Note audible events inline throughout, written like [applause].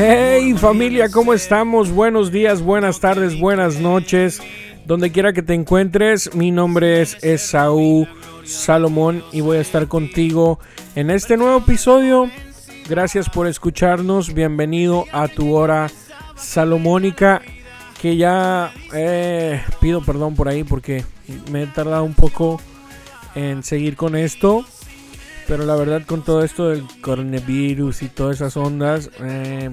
Hey familia, ¿cómo estamos? Buenos días, buenas tardes, buenas noches. Donde quiera que te encuentres, mi nombre es Esaú Salomón y voy a estar contigo en este nuevo episodio. Gracias por escucharnos, bienvenido a tu hora salomónica. Que ya eh, pido perdón por ahí porque me he tardado un poco en seguir con esto. Pero la verdad con todo esto del coronavirus y todas esas ondas, eh,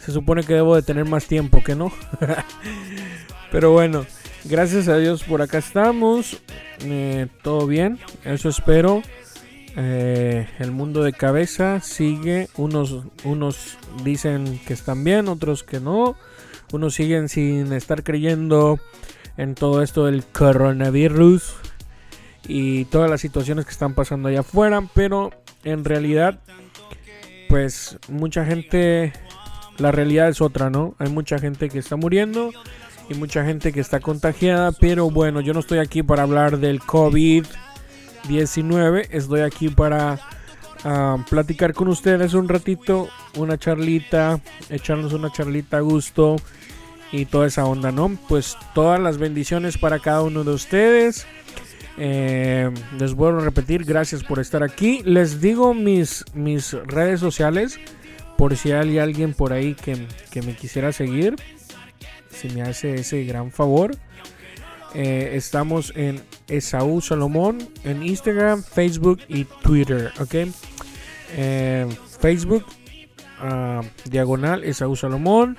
se supone que debo de tener más tiempo que no. [laughs] Pero bueno, gracias a Dios por acá estamos. Eh, todo bien, eso espero. Eh, el mundo de cabeza sigue. Unos, unos dicen que están bien, otros que no. Unos siguen sin estar creyendo en todo esto del coronavirus y todas las situaciones que están pasando allá afuera. Pero en realidad, pues mucha gente, la realidad es otra, ¿no? Hay mucha gente que está muriendo y mucha gente que está contagiada. Pero bueno, yo no estoy aquí para hablar del COVID-19. Estoy aquí para ah, platicar con ustedes un ratito, una charlita, echarnos una charlita a gusto y toda esa onda, ¿no? Pues todas las bendiciones para cada uno de ustedes. Eh, les vuelvo a repetir, gracias por estar aquí. Les digo mis, mis redes sociales por si hay alguien por ahí que, que me quisiera seguir. Si me hace ese gran favor. Eh, estamos en Esaú Salomón en Instagram, Facebook y Twitter. Ok. Eh, Facebook, uh, diagonal Esaú Salomón.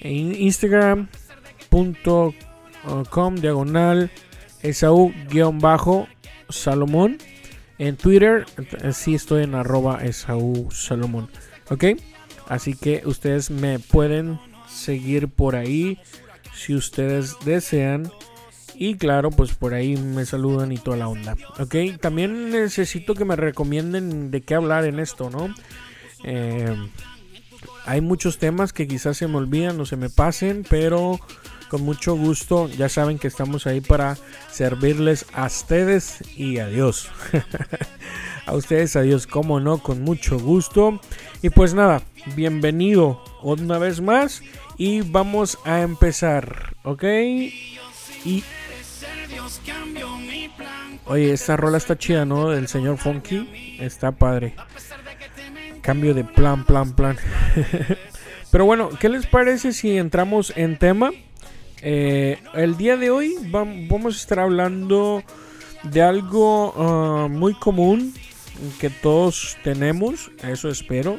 En Instagram.com, diagonal Esaú-Salomón. En Twitter, sí estoy en arroba Esaú Salomón. ¿Ok? Así que ustedes me pueden seguir por ahí si ustedes desean. Y claro, pues por ahí me saludan y toda la onda. ¿Ok? También necesito que me recomienden de qué hablar en esto, ¿no? Eh, hay muchos temas que quizás se me olvidan o se me pasen, pero con mucho gusto. Ya saben que estamos ahí para servirles a ustedes y a Dios. [laughs] a ustedes, a Dios, como no, con mucho gusto. Y pues nada, bienvenido una vez más y vamos a empezar, ¿ok? Y... Oye, esta rola está chida, ¿no? Del señor Funky. Está padre. Cambio de plan, plan, plan. [laughs] Pero bueno, ¿qué les parece si entramos en tema? Eh, el día de hoy vamos a estar hablando de algo ah, muy común que todos tenemos, eso espero.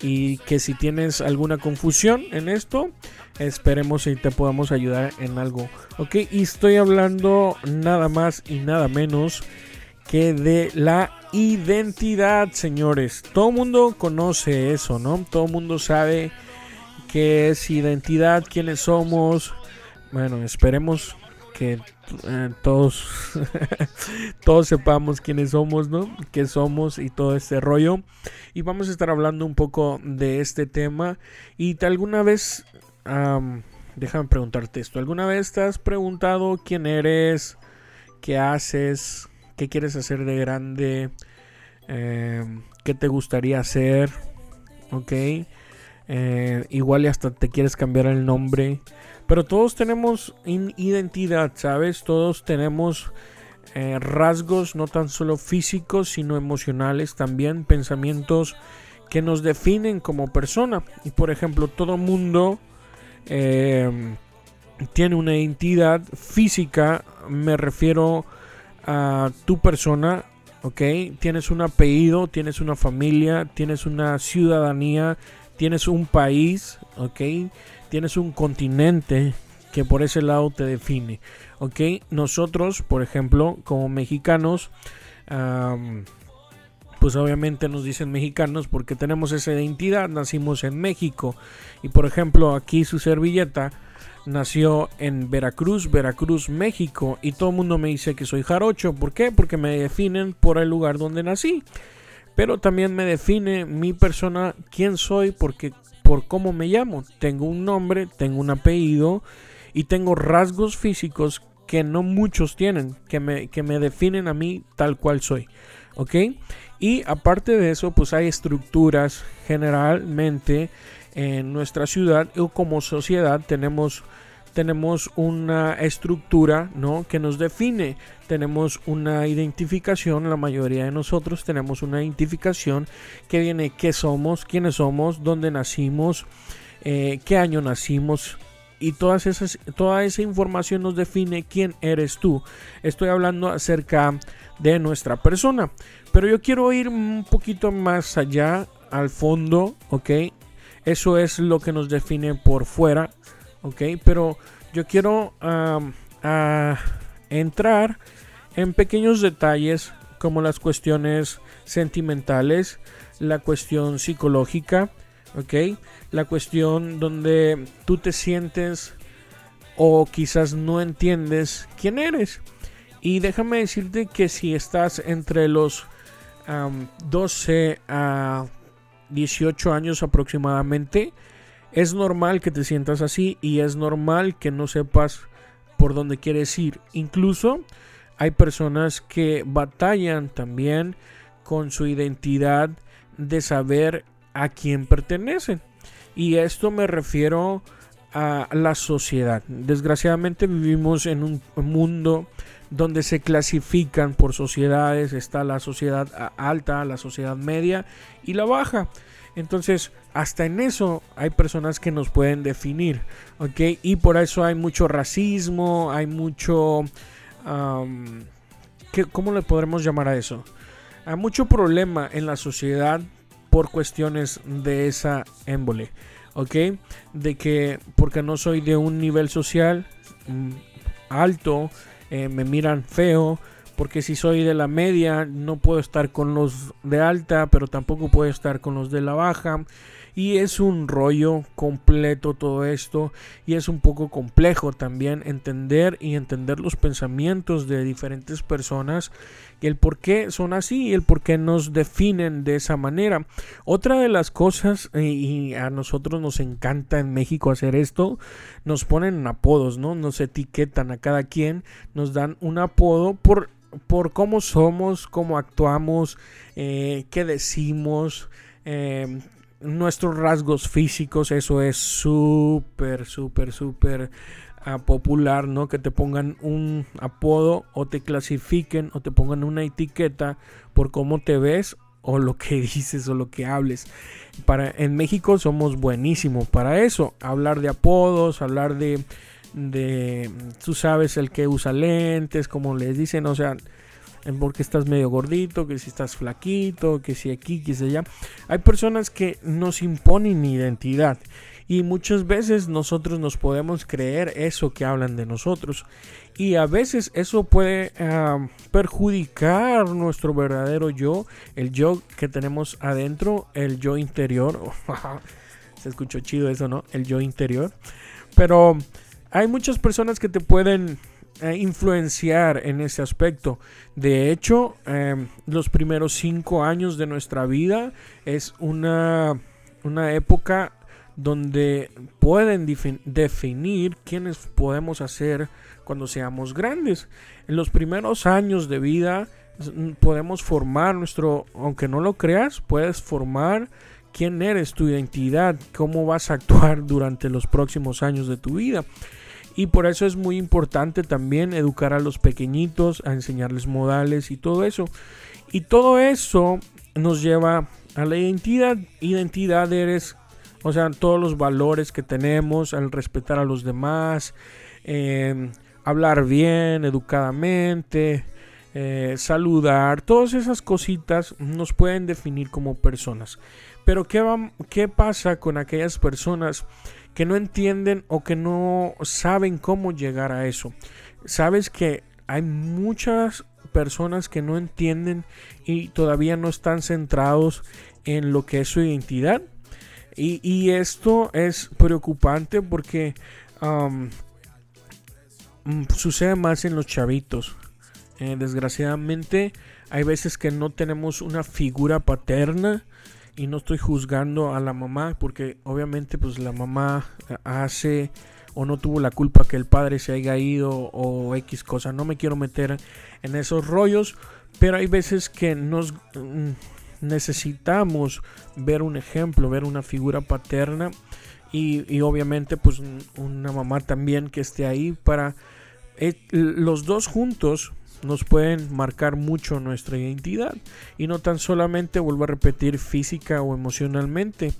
Y que si tienes alguna confusión en esto, esperemos y te podamos ayudar en algo. Ok, y estoy hablando nada más y nada menos que de la identidad, señores. Todo mundo conoce eso, ¿no? Todo mundo sabe qué es identidad, quiénes somos, bueno, esperemos que eh, todos [laughs] todos sepamos quiénes somos, ¿no? Qué somos y todo este rollo. Y vamos a estar hablando un poco de este tema. Y alguna vez, déjame preguntarte esto, ¿alguna vez te has preguntado quién eres, qué haces, qué quieres hacer de grande, em, qué te gustaría hacer, ok? Eh, igual y hasta te quieres cambiar el nombre. Pero todos tenemos identidad, ¿sabes? Todos tenemos eh, rasgos no tan solo físicos, sino emocionales también, pensamientos que nos definen como persona. Y por ejemplo, todo mundo em, tiene una identidad física, me refiero a tu persona, ¿ok? Tienes un apellido, tienes una familia, tienes una ciudadanía, tienes un país, ¿ok? Tienes un continente que por ese lado te define. ¿Ok? Nosotros, por ejemplo, como mexicanos, pues obviamente nos dicen mexicanos porque tenemos esa identidad, nacimos en México. Y por ejemplo, aquí su servilleta nació en Veracruz, Veracruz, México. Y todo el mundo me dice que soy jarocho. ¿Por qué? Porque me definen por el lugar donde nací. Pero también me define mi persona, quién soy, porque por cómo me llamo. Tengo un nombre, tengo un apellido y tengo rasgos físicos que no muchos tienen, que me, que me definen a mí tal cual soy. ¿Ok? Y aparte de eso, pues hay estructuras generalmente en nuestra ciudad o como sociedad tenemos tenemos una estructura ¿no? que nos define. Tenemos una identificación, la mayoría de nosotros tenemos una identificación que viene qué somos, quiénes somos, dónde nacimos, eh, qué año nacimos. Y todas esas, toda esa información nos define quién eres tú. Estoy hablando acerca de nuestra persona. Pero yo quiero ir un poquito más allá, al fondo, ¿ok? Eso es lo que nos define por fuera, ¿ok? Pero yo quiero entrar en pequeños detalles como las cuestiones sentimentales, la cuestión psicológica, ¿ok? La cuestión donde tú te sientes o quizás no entiendes quién eres. Y déjame decirte que si estás entre los 12 a 18 años aproximadamente, es normal que te sientas así y es normal que no sepas por dónde quieres ir. Incluso hay personas que batallan también con su identidad de saber a quién pertenecen. Y esto me refiero a la sociedad. Desgraciadamente vivimos en un mundo donde se clasifican por sociedades. Está la sociedad alta, la sociedad media y la baja. Entonces, hasta en eso hay personas que nos pueden definir, ¿ok? Y por eso hay mucho racismo, hay mucho... ¿Cómo le podremos llamar a eso? Hay mucho problema en la sociedad por cuestiones de esa émbole, ¿ok? De que porque no soy de un nivel social mm, alto, eh, me miran feo, porque si soy de la media no puedo estar con los de alta, pero tampoco puedo estar con los de la baja. Y es un rollo completo todo esto y es un poco complejo también entender y entender los pensamientos de diferentes personas y el por qué son así y el por qué nos definen de esa manera. Otra de las cosas, y a nosotros nos encanta en México hacer esto, nos ponen apodos, ¿no? Nos etiquetan a cada quien, nos dan un apodo por por cómo somos, cómo actuamos, eh, qué decimos, em, nuestros rasgos físicos, eso es súper, súper, súper ah, popular, ¿no? Que te pongan un apodo o te clasifiquen o te pongan una etiqueta por cómo te ves o lo que [laughs] dices o lo que hables. Para, en México somos buenísimos para eso, hablar de apodos, hablar de de, tú sabes, el que usa lentes, como les dicen, o sea, porque estás medio gordito, que si estás flaquito, que si aquí, que si allá. Hay personas que nos imponen identidad y muchas veces nosotros nos podemos creer eso que hablan de nosotros y a veces eso puede perjudicar nuestro verdadero yo, el yo que tenemos adentro, el yo interior. [laughs] Se escuchó chido eso, ¿no? El yo interior. Pero hay muchas personas que te pueden eh, influenciar en ese aspecto. De hecho, em, los primeros cinco años de nuestra vida es una, una época donde pueden definir quiénes podemos hacer cuando seamos grandes. En los primeros años de vida podemos formar nuestro, aunque no lo creas, puedes formar quién eres, tu identidad, cómo vas a actuar durante los próximos años de tu vida. Y por eso es muy importante también educar a los pequeñitos, a enseñarles modales y todo eso. Y todo eso nos lleva a la identidad. Identidad eres, o sea, todos los valores que tenemos, al respetar a los demás, em, hablar bien, educadamente, eh, saludar, todas esas cositas nos pueden definir como personas. Pero ¿qué, va, ¿qué pasa con aquellas personas que no entienden o que no saben cómo llegar a eso. Sabes que hay muchas personas que no entienden y todavía no están centrados en lo que es su identidad. Y, esto es preocupante porque mm, sucede más en los chavitos. Eh, desgraciadamente hay veces que no tenemos una figura paterna y no estoy juzgando a la mamá porque obviamente pues la mamá hace o no tuvo la culpa que el padre se haya ido o X cosa. No me quiero meter en esos rollos, pero hay veces que nos mm, necesitamos ver un ejemplo, ver una figura paterna y, obviamente pues una mamá también que esté ahí para eh, los dos juntos nos pueden marcar mucho nuestra identidad y no tan solamente vuelvo a repetir física o emocionalmente.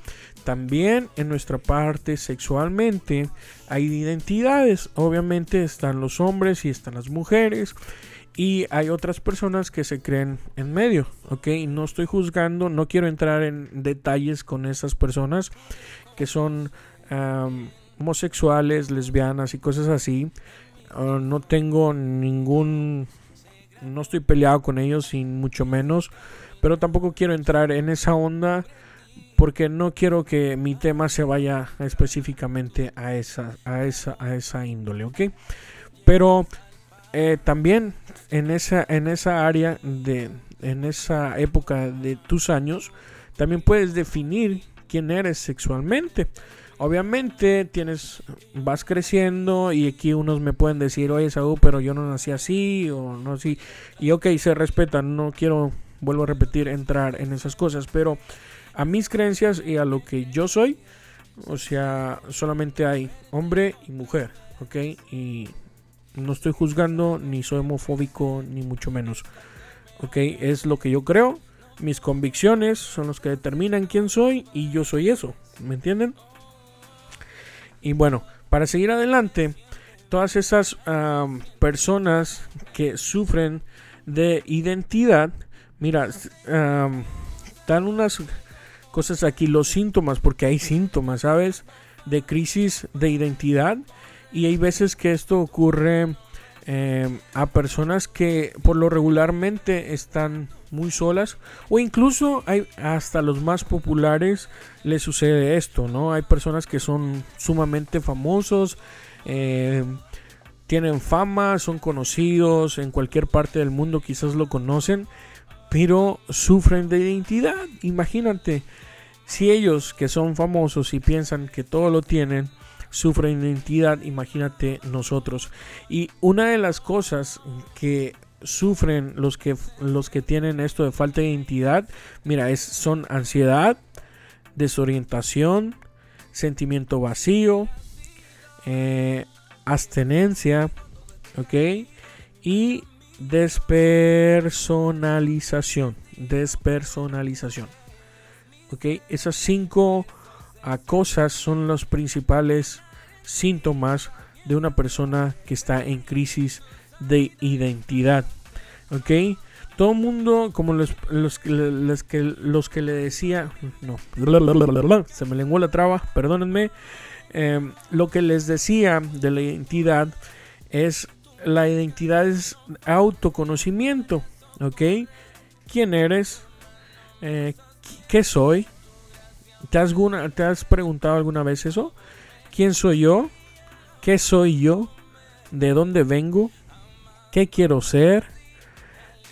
También en nuestra parte sexualmente hay identidades. Obviamente están los hombres y están las mujeres y hay otras personas que se creen en medio ok no estoy juzgando no quiero entrar en detalles con esas personas que son homosexuales lesbianas y cosas así. Ah, no tengo ningún no estoy peleado con ellos, sin mucho menos. Pero tampoco quiero entrar en esa onda porque no quiero que mi tema se vaya específicamente a esa, a esa, a esa índole, ¿ok? Pero eh, también en esa, en esa área de, en esa época de tus años, también puedes definir quién eres sexualmente. Obviamente tienes, vas creciendo y aquí unos me pueden decir, oye Saúl, pero yo no nací así o no así. Y ok, se respeta, no quiero, vuelvo a repetir, entrar en esas cosas, pero a mis creencias y a lo que yo soy, o sea, solamente hay hombre y mujer, ok. Y no estoy juzgando, ni soy homofóbico, ni mucho menos, ok. Es lo que yo creo, mis convicciones son los que determinan quién soy y yo soy eso, ¿me entienden? Y bueno, para seguir adelante, todas esas personas que sufren de identidad, mira, dan unas cosas aquí, los síntomas, porque hay síntomas, ¿sabes? De crisis de identidad. Y hay veces que esto ocurre em, a personas que por lo regularmente están muy solas o incluso hay hasta los más populares les sucede esto, ¿no? Hay personas que son sumamente famosos, eh, tienen fama, son conocidos en cualquier parte del mundo, quizás lo conocen, pero sufren de identidad. Imagínate, si ellos que son famosos y piensan que todo lo tienen, sufren de identidad, imagínate nosotros. Y una de las cosas que sufren los que, los que tienen esto de falta de identidad, mira, es, son ansiedad, desorientación, sentimiento vacío, eh, abstenencia. Y despersonalización, despersonalización, ¿ok? Esas cinco ah, cosas son los principales síntomas de una persona que está en crisis de identidad. ¿Ok? Todo el mundo, como los, los, los, que, los que le decía, no, se me lenguó la traba, perdónenme. Em, lo que les decía de la identidad es, la identidad es autoconocimiento, ¿ok? ¿Quién eres? Eh, ¿Qué soy? ¿Te has, ¿Te has preguntado alguna vez eso? ¿Quién soy yo? ¿Qué soy yo? ¿De dónde vengo? ¿Qué quiero ser?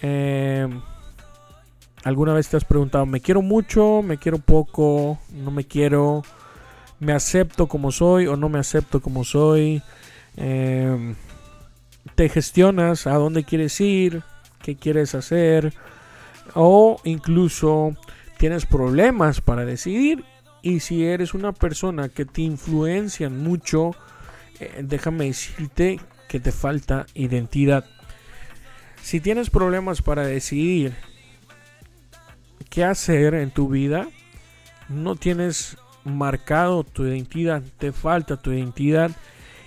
Em, ¿Alguna vez te has preguntado, me quiero mucho, me quiero poco, no me quiero, me acepto como soy o no me acepto como soy? Em, ¿Te gestionas a dónde quieres ir? ¿Qué quieres hacer? O incluso tienes problemas para decidir. Y si eres una persona que te influencian mucho, eh, déjame decirte que te falta identidad. Si tienes problemas para decidir qué hacer en tu vida, no tienes marcado tu identidad, te falta tu identidad.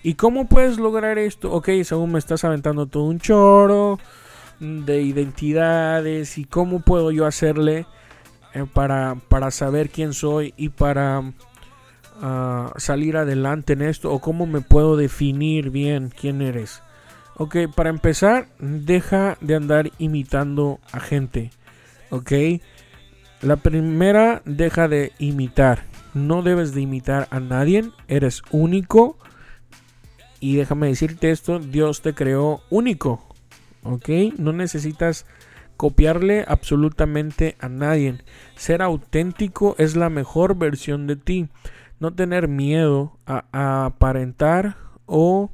¿Y cómo puedes lograr esto? Ok, según me estás aventando todo un choro de identidades y cómo puedo yo hacerle eh, para, para saber quién soy y para salir adelante en esto o cómo me puedo definir bien quién eres. Ok, para empezar, deja de andar imitando a gente. Ok, la primera, deja de imitar. No debes de imitar a nadie, eres único. Y déjame decirte esto, Dios te creó único. Ok, no necesitas copiarle absolutamente a nadie. Ser auténtico es la mejor versión de ti no tener miedo a, aparentar o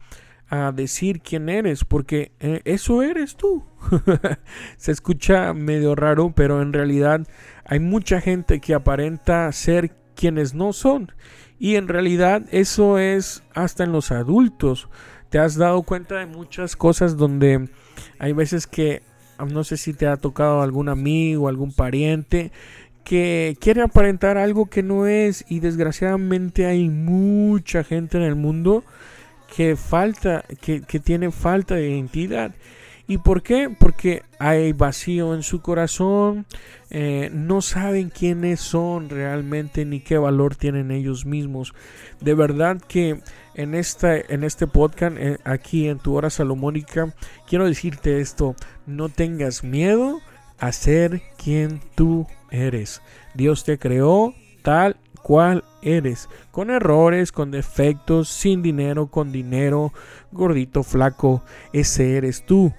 a decir quién eres, porque eh, eso eres tú. [laughs] Se escucha medio raro, pero en realidad hay mucha gente que aparenta ser quienes no son. Y en realidad eso es hasta en los adultos. Te has dado cuenta de muchas cosas donde hay veces que no sé si te ha tocado algún amigo, algún pariente que quiere aparentar algo que no es y desgraciadamente hay mucha gente en el mundo que falta, que, tiene falta de identidad. ¿Y por qué? Porque hay vacío en su corazón, eh, no saben quiénes son realmente ni qué valor tienen ellos mismos. De verdad que en, esta, en este podcast, eh, aquí en tu hora salomónica, quiero decirte esto, no tengas miedo a ser quien tú. Dios te creó tal cual eres, con errores, con defectos, sin dinero, con dinero, gordito, flaco, ese eres tú.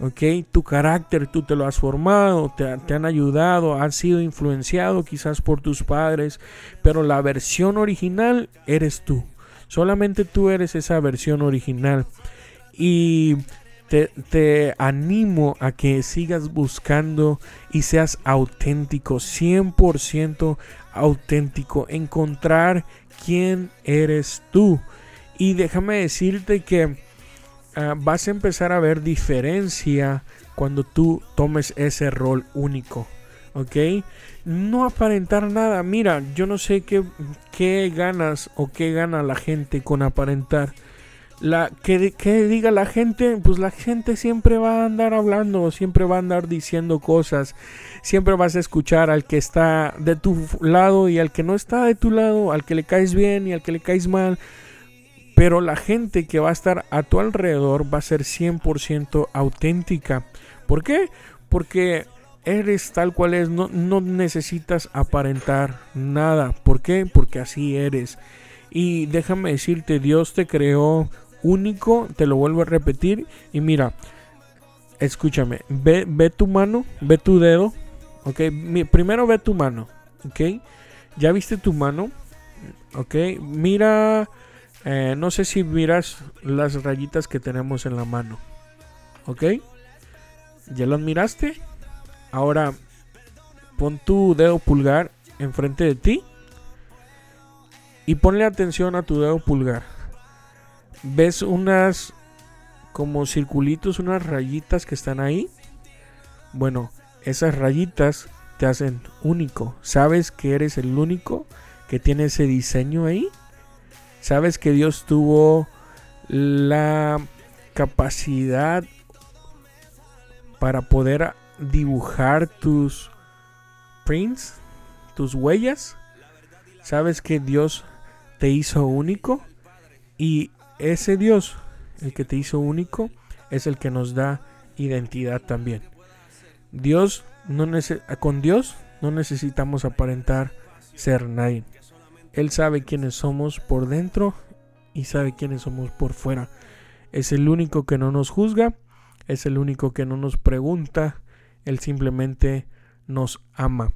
¿ok? Tu carácter tú te lo has formado, te, te, han ayudado, has sido influenciado quizás por tus padres, pero la versión original eres tú. Solamente tú eres esa versión original. Y te, animo a que sigas buscando y seas auténtico, 100% auténtico, encontrar quién eres tú. Y déjame decirte que ah, vas a empezar a ver diferencia cuando tú tomes ese rol único. ¿Ok? No aparentar nada. Mira, yo no sé qué, qué ganas o qué gana la gente con aparentar la que, diga la gente, pues la gente siempre va a andar hablando, siempre va a andar diciendo cosas, siempre vas a escuchar al que está de tu lado y al que no está de tu lado, al que le caes bien y al que le caes mal. Pero la gente que va a estar a tu alrededor va a ser 100% auténtica. ¿Por qué? Porque eres tal cual es, no, no necesitas aparentar nada. ¿Por qué? Porque así eres. Y déjame decirte, Dios te creó único, te lo vuelvo a repetir. Y mira, escúchame, ve, ve tu mano, ve tu dedo, ok. primero ve tu mano, ok. Ya viste tu mano, ok. Mira, eh, no sé si miras las rayitas que tenemos en la mano, ok. ¿Ya las miraste? Ahora pon tu dedo pulgar enfrente de ti y ponle atención a tu dedo pulgar ves unas como circulitos, unas rayitas que están ahí. Bueno, esas rayitas te hacen único. ¿Sabes que eres el único que tiene ese diseño ahí? ¿Sabes que Dios tuvo la capacidad para poder dibujar tus prints, tus huellas? ¿Sabes que Dios te hizo único? Y ese Dios, el que te hizo único, es el que nos da identidad también. Dios no con Dios no necesitamos aparentar ser nadie. Él sabe quiénes somos por dentro y sabe quiénes somos por fuera. Es el único que no nos juzga, es el único que no nos pregunta, Él simplemente nos ama.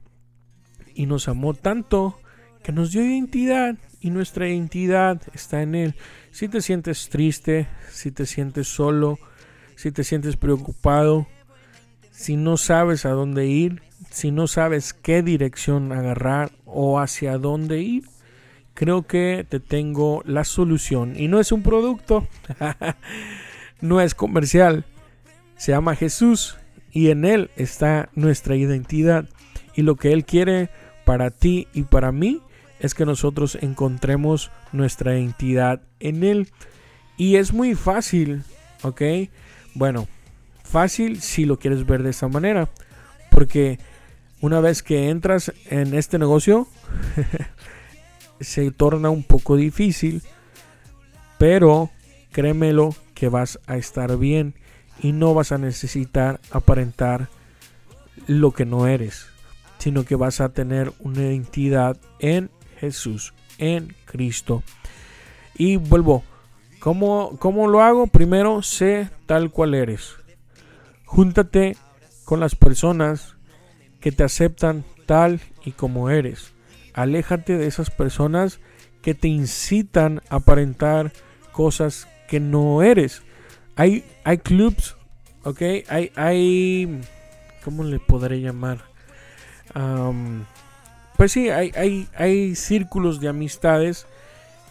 Y nos amó tanto que nos dio identidad y nuestra identidad está en Él. Si te sientes triste, si te sientes solo, si te sientes preocupado, si no sabes a dónde ir, si no sabes qué dirección agarrar o hacia dónde ir, creo que te tengo la solución. Y no es un producto, [laughs] no es comercial, se llama Jesús y en Él está nuestra identidad. Y lo que Él quiere para ti y para mí es que nosotros encontremos nuestra identidad en Él. Y es muy fácil, ¿ok? Bueno, fácil si lo quieres ver de esa manera. Porque una vez que entras en este negocio, [laughs] se torna un poco difícil. Pero créemelo que vas a estar bien y no vas a necesitar aparentar lo que no eres, sino que vas a tener una identidad en Jesús, en Cristo. Y vuelvo, ¿cómo, ¿cómo lo hago? Primero, sé tal cual eres. Júntate con las personas que te aceptan tal y como eres. Aléjate de esas personas que te incitan a aparentar cosas que no eres. Hay, hay clubs, ¿ok? Hay, hay, ¿cómo le podré llamar? Pues sí, hay, hay, hay círculos de amistades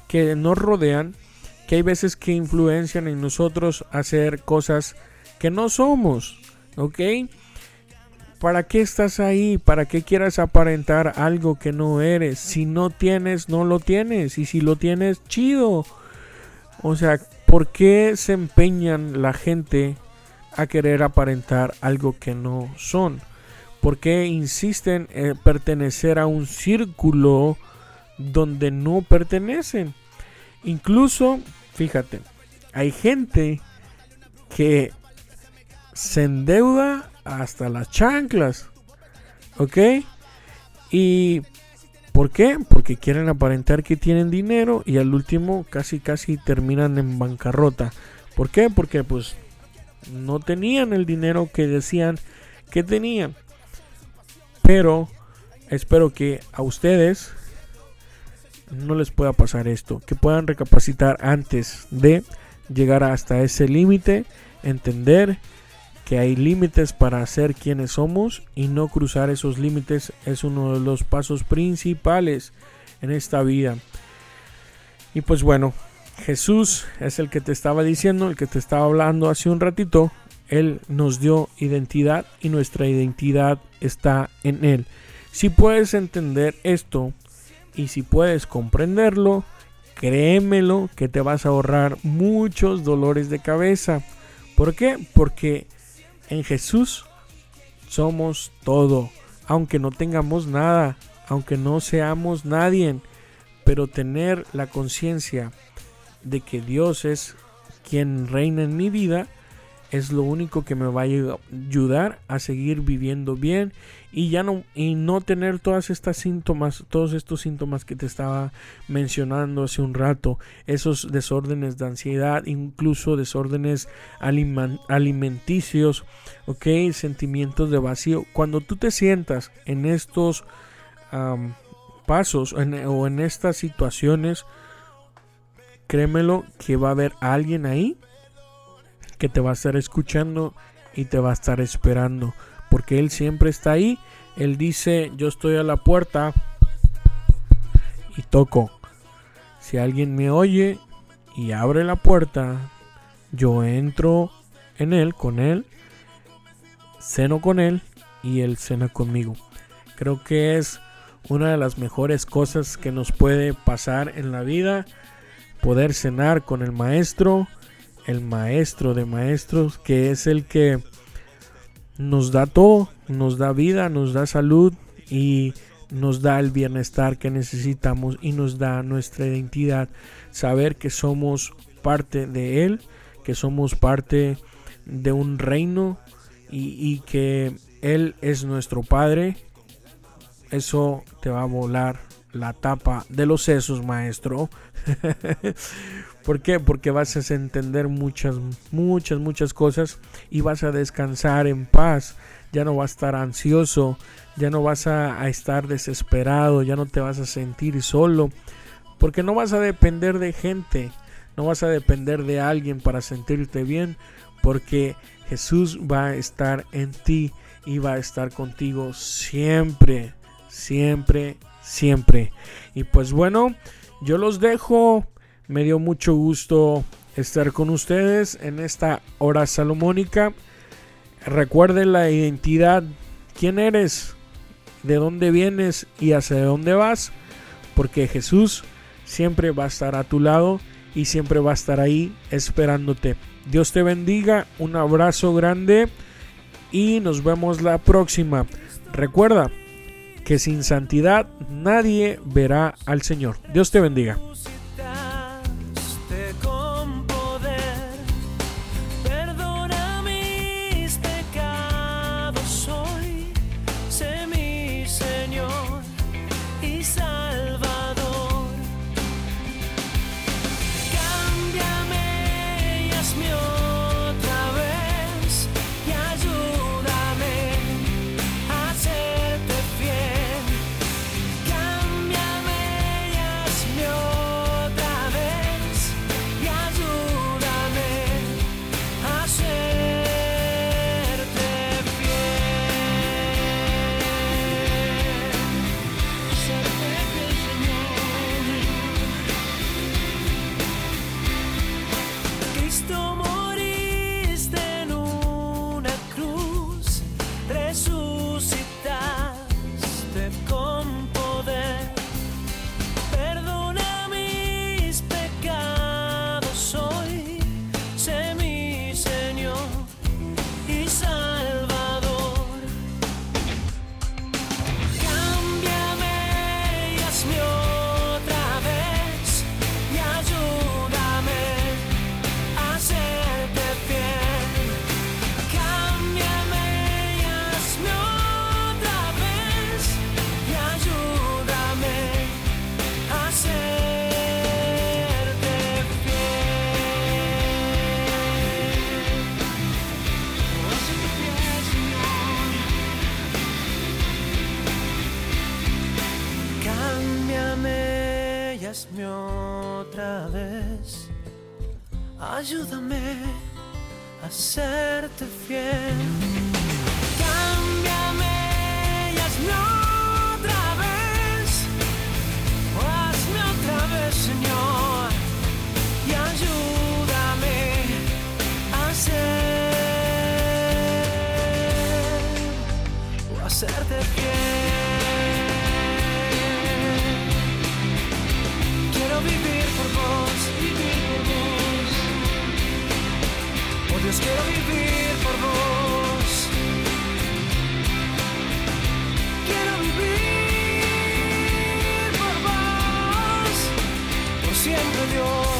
que nos rodean, que hay veces que influencian en nosotros hacer cosas que no somos, ¿ok? ¿Para qué estás ahí? ¿Para qué quieras aparentar algo que no eres? Si no tienes, no lo tienes. Y si lo tienes, chido. O sea, ¿por qué se empeñan la gente a querer aparentar algo que no son? ¿Por qué insisten en pertenecer a un círculo donde no pertenecen? Incluso, fíjate, hay gente que se endeuda hasta las chanclas. ¿Ok? ¿Y por qué? Porque quieren aparentar que tienen dinero y al último casi casi terminan en bancarrota. ¿Por qué? Porque pues no tenían el dinero que decían que tenían. Pero espero que a ustedes no les pueda pasar esto. Que puedan recapacitar antes de llegar hasta ese límite. Entender que hay límites para ser quienes somos y no cruzar esos límites es uno de los pasos principales en esta vida. Y pues bueno, Jesús es el que te estaba diciendo, el que te estaba hablando hace un ratito. Él nos dio identidad y nuestra identidad está en Él. Si puedes entender esto y si puedes comprenderlo, créemelo que te vas a ahorrar muchos dolores de cabeza. ¿Por qué? Porque en Jesús somos todo, aunque no tengamos nada, aunque no seamos nadie, pero tener la conciencia de que Dios es quien reina en mi vida es lo único que me va a ayudar a seguir viviendo bien y ya no y no tener todas estas síntomas, todos estos síntomas que te estaba mencionando hace un rato, esos desórdenes de ansiedad, incluso desórdenes alimenticios, ok, sentimientos de vacío. Cuando tú te sientas en estos pasos o en estas situaciones, créemelo que va a haber alguien ahí que te va a estar escuchando y te va a estar esperando. Porque Él siempre está ahí. Él dice, yo estoy a la puerta y toco. Si alguien me oye y abre la puerta, yo entro en Él, con Él, ceno con Él y Él cena conmigo. Creo que es una de las mejores cosas que nos puede pasar en la vida. Poder cenar con el Maestro el maestro de maestros, que es el que nos da todo, nos da vida, nos da salud y nos da el bienestar que necesitamos y nos da nuestra identidad. Saber que somos parte de Él, que somos parte de un reino y, que Él es nuestro Padre, eso te va a volar la tapa de los sesos, maestro. [laughs] ¿Por qué? Porque vas a entender muchas, muchas, muchas cosas y vas a descansar en paz. Ya no vas a estar ansioso, ya no vas a, estar desesperado, ya no te vas a sentir solo. Porque no vas a depender de gente, no vas a depender de alguien para sentirte bien. Porque Jesús va a estar en ti y va a estar contigo siempre, siempre, siempre. Y pues bueno, yo los dejo me dio mucho gusto estar con ustedes en esta hora salomónica. Recuerden la identidad, quién eres, de dónde vienes y hacia dónde vas, porque Jesús siempre va a estar a tu lado y siempre va a estar ahí esperándote. Dios te bendiga, un abrazo grande y nos vemos la próxima. Recuerda que sin santidad nadie verá al Señor. Dios te bendiga. Ayúdame a serte fiel. Cámbiame y hazme otra vez, hazme otra vez, Señor, y ayúdame a ser o a serte fiel. quiero vivir por vos. Quiero vivir por vos. Por siempre Dios.